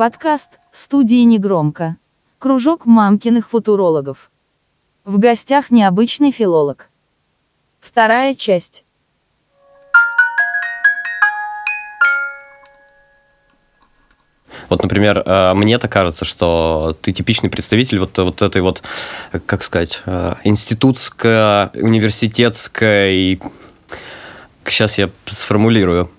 Подкаст студии «Негромко». Кружок мамкиных футурологов. В гостях необычный филолог. Вторая часть. Вот, например, э, мне-то кажется, что ты типичный представитель вот, вот этой вот, как сказать, э, институтской, университетской... Сейчас я сформулирую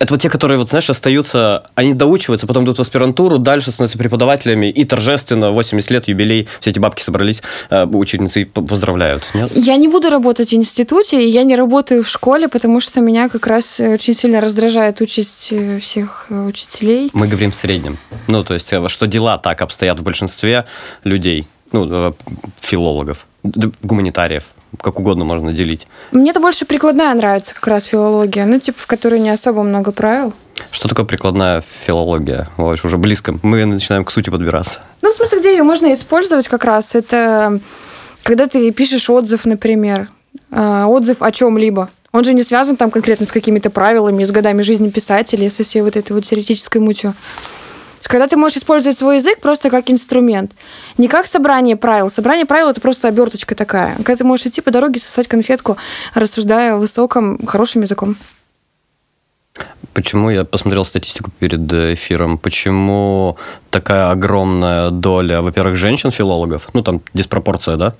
это вот те, которые, вот, знаешь, остаются, они доучиваются, потом идут в аспирантуру, дальше становятся преподавателями, и торжественно 80 лет, юбилей, все эти бабки собрались, э, ученицы поздравляют. Нет? Я не буду работать в институте, я не работаю в школе, потому что меня как раз очень сильно раздражает участь э, всех э, учителей. Мы говорим в среднем. Ну, то есть, что дела так обстоят в большинстве людей, ну, филологов, гуманитариев, как угодно можно делить. Мне это больше прикладная нравится как раз филология, ну, типа, в которой не особо много правил. Что такое прикладная филология? Ой, уже близко. Мы начинаем к сути подбираться. Ну, в смысле, где ее можно использовать как раз? Это когда ты пишешь отзыв, например, а, отзыв о чем-либо. Он же не связан там конкретно с какими-то правилами, с годами жизни писателя, со всей вот этой вот теоретической мутью когда ты можешь использовать свой язык просто как инструмент. Не как собрание правил. Собрание правил – это просто оберточка такая. Когда ты можешь идти по дороге, сосать конфетку, рассуждая высоком, хорошим языком. Почему я посмотрел статистику перед эфиром? Почему такая огромная доля, во-первых, женщин-филологов? Ну, там диспропорция, да?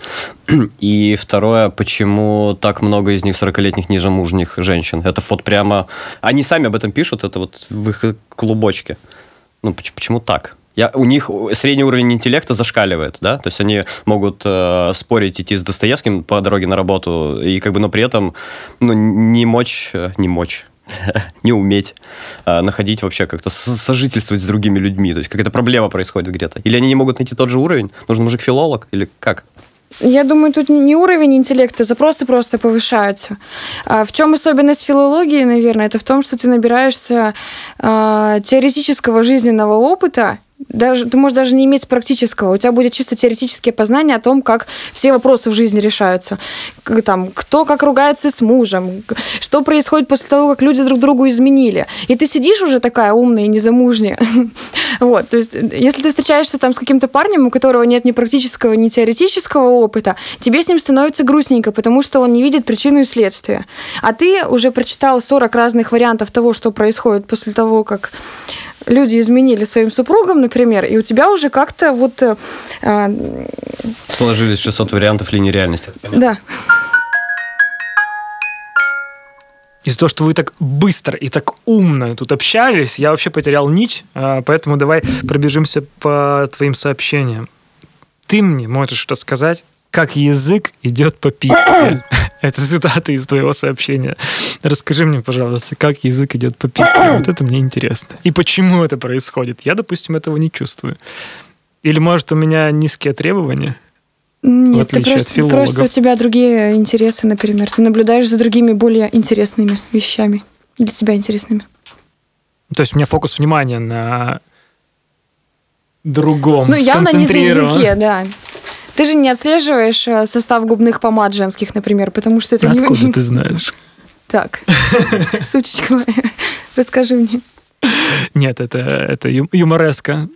И второе, почему так много из них 40-летних нежамужних женщин? Это вот прямо... Они сами об этом пишут, это вот в их клубочке. Ну, почему, так? Я, у них средний уровень интеллекта зашкаливает, да, то есть они могут э, спорить, идти с Достоевским по дороге на работу, и как бы, но при этом, ну, не мочь, э, не мочь, не уметь э, находить вообще как-то сожительствовать с другими людьми, то есть какая-то проблема происходит где-то. Или они не могут найти тот же уровень, нужен мужик-филолог, или как? Я думаю, тут не уровень интеллекта, запросы просто повышаются. А в чем особенность филологии, наверное, это в том, что ты набираешься э, теоретического жизненного опыта даже, ты можешь даже не иметь практического. У тебя будет чисто теоретические познания о том, как все вопросы в жизни решаются. Там, кто как ругается с мужем, что происходит после того, как люди друг другу изменили. И ты сидишь уже такая умная и незамужняя. Вот, то есть, если ты встречаешься там с каким-то парнем, у которого нет ни практического, ни теоретического опыта, тебе с ним становится грустненько, потому что он не видит причину и следствия. А ты уже прочитал 40 разных вариантов того, что происходит после того, как люди изменили своим супругам, например, и у тебя уже как-то вот... Э, а, Сложились 600 вариантов линии реальности. Да. Из-за того, что вы так быстро и так умно тут общались, я вообще потерял нить, а, поэтому давай пробежимся по твоим сообщениям. Ты мне можешь рассказать, как язык идет по пике. Это цитата из твоего сообщения. Расскажи мне, пожалуйста, как язык идет по пике. Вот это мне интересно. И почему это происходит? Я, допустим, этого не чувствую. Или, может, у меня низкие требования? Нет, ты просто, просто у тебя другие интересы, например. Ты наблюдаешь за другими более интересными вещами. Для тебя интересными. То есть у меня фокус внимания на другом. Ну, явно не на языке, да. Ты же не отслеживаешь э, состав губных помад женских, например, потому что это Откуда не... ты знаешь? Так, сучечка моя, расскажи мне. Нет, это, это юмореска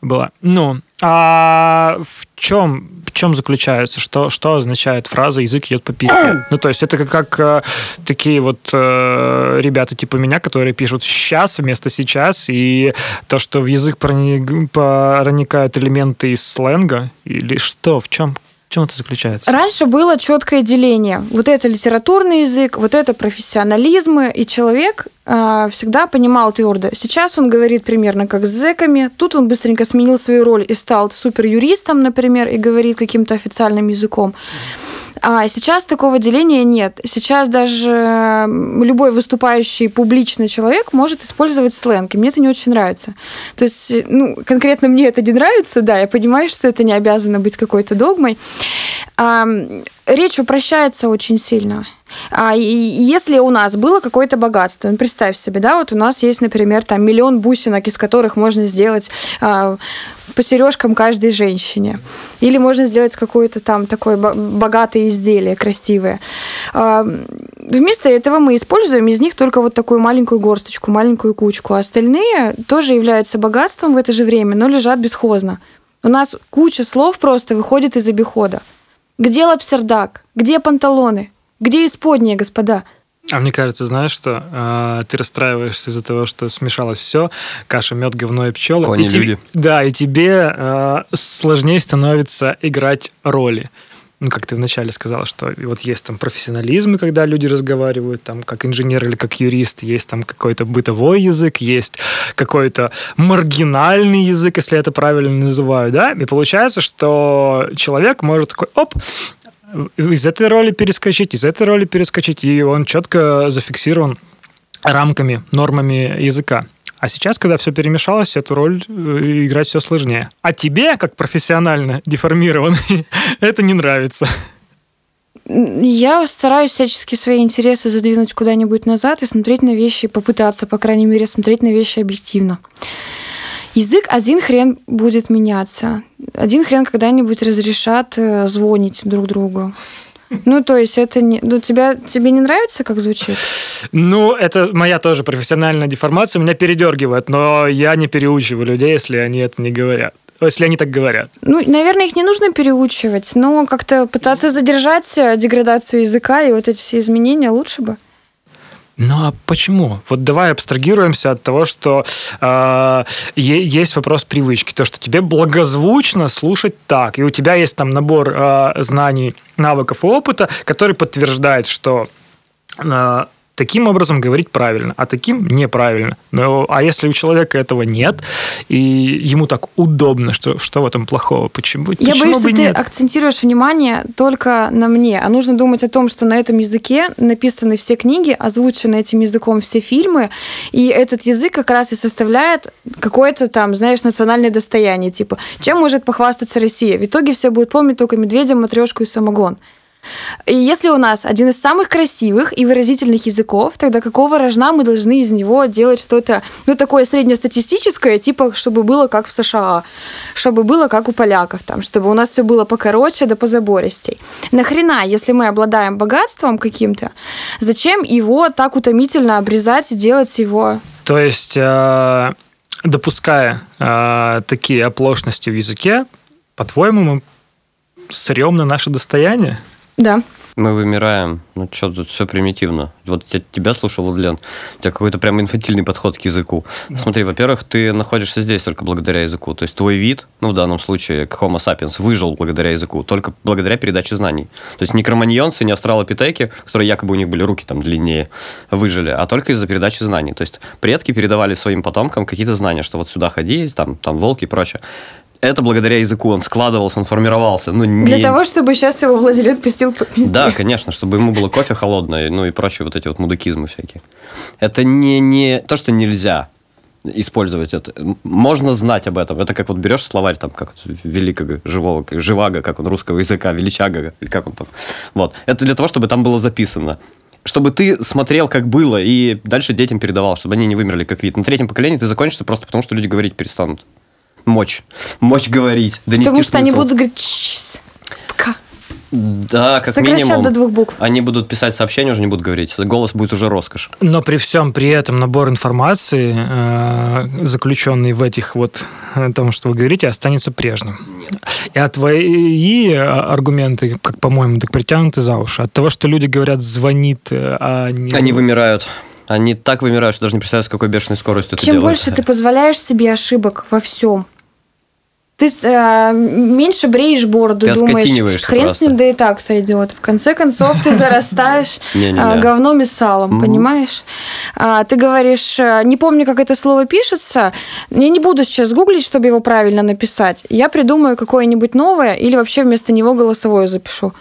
была. Ну, а в чем, в чем заключается? Что, что означает фраза «язык идет по пике»? Ну, то есть это как, как э, такие вот э, ребята типа меня, которые пишут «сейчас» вместо «сейчас», и то, что в язык проник, проникают элементы из сленга, или что? В чем, чем это заключается? Раньше было четкое деление. Вот это литературный язык, вот это профессионализм, и человек всегда понимал твердо. Сейчас он говорит примерно как с зэками. Тут он быстренько сменил свою роль и стал суперюристом, например, и говорит каким-то официальным языком. А сейчас такого деления нет. Сейчас даже любой выступающий публичный человек может использовать сленг, и мне это не очень нравится. То есть, ну, конкретно мне это не нравится, да, я понимаю, что это не обязано быть какой-то догмой. Речь упрощается очень сильно. А если у нас было какое-то богатство, ну, представь себе, да, вот у нас есть, например, там миллион бусинок, из которых можно сделать а, по сережкам каждой женщине. Или можно сделать какое-то там такое богатое изделие, красивое. А, вместо этого мы используем из них только вот такую маленькую горсточку, маленькую кучку. А остальные тоже являются богатством в это же время, но лежат бесхозно. У нас куча слов просто выходит из обихода. Где лапсердак? Где панталоны? Где исподние, господа? А мне кажется, знаешь что? А, ты расстраиваешься из-за того, что смешалось все, каша, мед, говно и пчелы. Кони, и люди. Тебе, да, и тебе а, сложнее становится играть роли ну, как ты вначале сказала, что вот есть там профессионализм, когда люди разговаривают там как инженер или как юрист, есть там какой-то бытовой язык, есть какой-то маргинальный язык, если это правильно называю, да, и получается, что человек может такой, оп, из этой роли перескочить, из этой роли перескочить, и он четко зафиксирован рамками, нормами языка. А сейчас, когда все перемешалось, эту роль э, играть все сложнее. А тебе, как профессионально деформированный, это не нравится. Я стараюсь всячески свои интересы задвинуть куда-нибудь назад и смотреть на вещи, попытаться, по крайней мере, смотреть на вещи объективно. Язык один хрен будет меняться. Один хрен когда-нибудь разрешат э, звонить друг другу. Ну, то есть это не... Ну, тебя, тебе не нравится, как звучит? Ну, это моя тоже профессиональная деформация. Меня передергивает, но я не переучиваю людей, если они это не говорят если они так говорят? Ну, наверное, их не нужно переучивать, но как-то пытаться задержать э, деградацию языка и вот эти все изменения лучше бы. Ну а почему? Вот давай абстрагируемся от того, что э, есть вопрос привычки, то, что тебе благозвучно слушать так, и у тебя есть там набор э, знаний, навыков и опыта, который подтверждает, что э, таким образом говорить правильно, а таким неправильно. Но, а если у человека этого нет, и ему так удобно, что, что в этом плохого? Почему, Я почему боюсь, бы что нет? ты акцентируешь внимание только на мне, а нужно думать о том, что на этом языке написаны все книги, озвучены этим языком все фильмы, и этот язык как раз и составляет какое-то там, знаешь, национальное достояние. Типа, чем может похвастаться Россия? В итоге все будут помнить только медведя, матрешку и самогон. И если у нас один из самых красивых и выразительных языков, тогда какого рожна мы должны из него делать что-то, ну, такое среднестатистическое, типа, чтобы было как в США, чтобы было как у поляков, там, чтобы у нас все было покороче да позабористей. Нахрена, если мы обладаем богатством каким-то, зачем его так утомительно обрезать и делать его... То есть, э, допуская э, такие оплошности в языке, по-твоему, мы срем на наше достояние? Да. Мы вымираем. Ну, что тут все примитивно. Вот я тебя слушал, Владлен. У тебя какой-то прям инфантильный подход к языку. Да. Смотри, во-первых, ты находишься здесь только благодаря языку. То есть твой вид, ну, в данном случае, Homo sapiens, выжил благодаря языку, только благодаря передаче знаний. То есть не кроманьонцы, не австралопитеки, которые якобы у них были руки там длиннее, выжили, а только из-за передачи знаний. То есть предки передавали своим потомкам какие-то знания, что вот сюда ходи, там, там волки и прочее это благодаря языку, он складывался, он формировался. Ну, не... Для того, чтобы сейчас его владелец отпустил по Да, конечно, чтобы ему было кофе холодное, ну и прочие вот эти вот мудакизмы всякие. Это не, не то, что нельзя использовать это. Можно знать об этом. Это как вот берешь словарь там, как великого живого, живаго, как он русского языка, величага, или как он там. Вот. Это для того, чтобы там было записано чтобы ты смотрел, как было, и дальше детям передавал, чтобы они не вымерли как вид. На третьем поколении ты закончишься просто потому, что люди говорить перестанут мочь. Мочь говорить. Донести Потому что смысл. они будут говорить пока. Да, как Сокращать минимум. до двух букв. Они будут писать сообщения, уже не будут говорить. Голос будет уже роскошь. Но при всем при этом набор информации, э, заключенный в этих вот э, том, что вы говорите, останется прежним. И а твои э, аргументы, как по-моему, так притянуты за уши. От того, что люди говорят, звонит, а не... Они вымирают. Они так вымирают, что даже не представляют, с какой бешеной скоростью это Чем делают. больше ты позволяешь себе ошибок во всем, ты э, меньше бреешь бороду, ты думаешь, хрен просто. с ним да и так сойдет. В конце концов, ты зарастаешь э, говном и салом, понимаешь? А, ты говоришь, э, не помню, как это слово пишется, я не буду сейчас гуглить, чтобы его правильно написать. Я придумаю какое-нибудь новое или вообще вместо него голосовое запишу.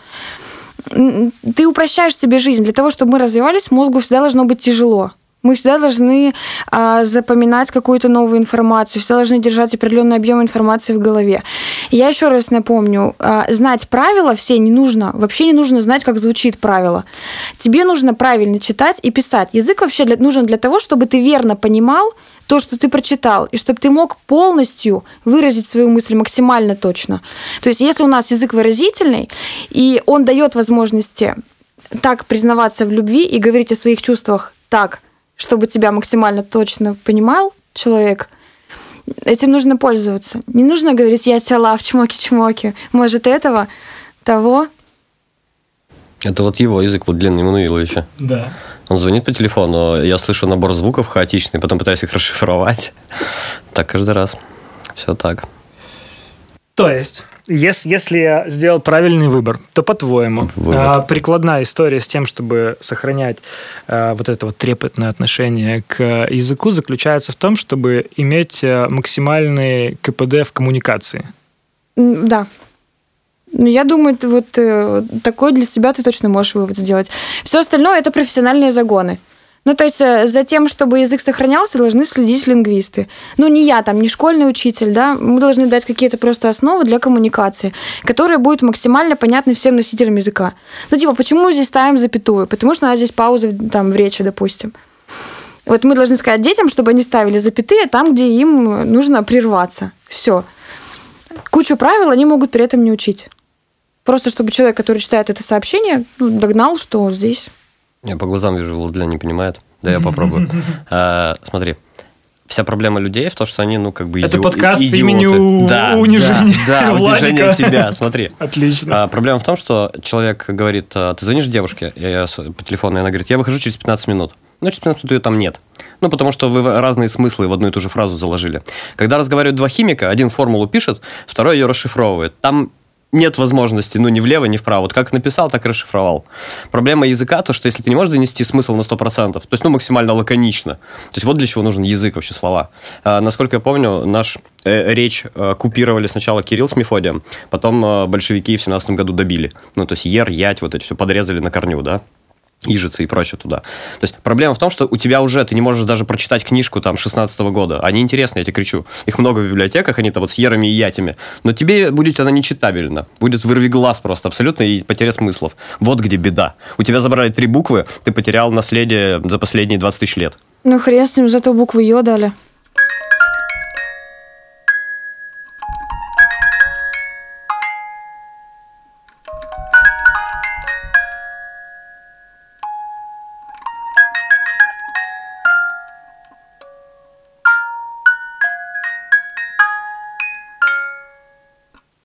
Ты упрощаешь себе жизнь. Для того, чтобы мы развивались, мозгу всегда должно быть тяжело. Мы всегда должны а, запоминать какую-то новую информацию, всегда должны держать определенный объем информации в голове. Я еще раз напомню, а, знать правила все не нужно. Вообще не нужно знать, как звучит правило. Тебе нужно правильно читать и писать. Язык вообще для, нужен для того, чтобы ты верно понимал, то, что ты прочитал, и чтобы ты мог полностью выразить свою мысль максимально точно. То есть если у нас язык выразительный, и он дает возможности так признаваться в любви и говорить о своих чувствах так, чтобы тебя максимально точно понимал человек, этим нужно пользоваться. Не нужно говорить «я тебя лав, чмоки-чмоки». Может, этого, того. Это вот его язык, вот длинный Мануиловича. Да. Он звонит по телефону, я слышу набор звуков хаотичный, потом пытаюсь их расшифровать. Так каждый раз. Все так. То есть, если, если я сделал правильный выбор, то, по-твоему, Вывод. а, прикладная история с тем, чтобы сохранять а, вот это вот трепетное отношение к языку, заключается в том, чтобы иметь а, максимальный КПД в коммуникации. Да. Ну, я думаю, ты вот э, такой для себя ты точно можешь вывод сделать. Все остальное это профессиональные загоны. Ну, то есть э, за тем, чтобы язык сохранялся, должны следить лингвисты. Ну, не я там, не школьный учитель, да, мы должны дать какие-то просто основы для коммуникации, которые будут максимально понятны всем носителям языка. Ну, типа, почему здесь ставим запятую? Потому что у нас здесь пауза там в речи, допустим. Вот мы должны сказать детям, чтобы они ставили запятые там, где им нужно прерваться. Все. Кучу правил они могут при этом не учить. Просто чтобы человек, который читает это сообщение, ну, догнал, что здесь. Я по глазам вижу, Владлен не понимает. Да, я попробую. А, Смотри, вся проблема людей в том, что они, ну, как бы Это иди- подкаст идиоты. имени Да, унижения Да, да, унижение тебя, смотри. Отлично. А, проблема в том, что человек говорит, а, ты звонишь девушке я, по телефону, и она говорит, я выхожу через 15 минут. Ну, через 15 минут ее там нет. Ну, потому что вы разные смыслы в одну и ту же фразу заложили. Когда разговаривают два химика, один формулу пишет, второй ее расшифровывает. Там нет возможности, ну, ни влево, ни вправо. Вот как написал, так и расшифровал. Проблема языка, то, что если ты не можешь донести смысл на 100%, то есть, ну, максимально лаконично. То есть, вот для чего нужен язык, вообще слова. А, насколько я помню, наш э, речь э, купировали сначала Кирилл с Мефодием, потом э, большевики в 17 году добили. Ну, то есть, ер, ять, вот эти все подрезали на корню, да? Ижицы и прочее туда. То есть проблема в том, что у тебя уже, ты не можешь даже прочитать книжку там 16 года. Они интересны, я тебе кричу. Их много в библиотеках, они-то вот с ерами и ятями. Но тебе будет она нечитабельна. Будет вырви глаз просто абсолютно и потеря смыслов. Вот где беда. У тебя забрали три буквы, ты потерял наследие за последние 20 тысяч лет. Ну, хрен с ним, зато буквы Ё дали.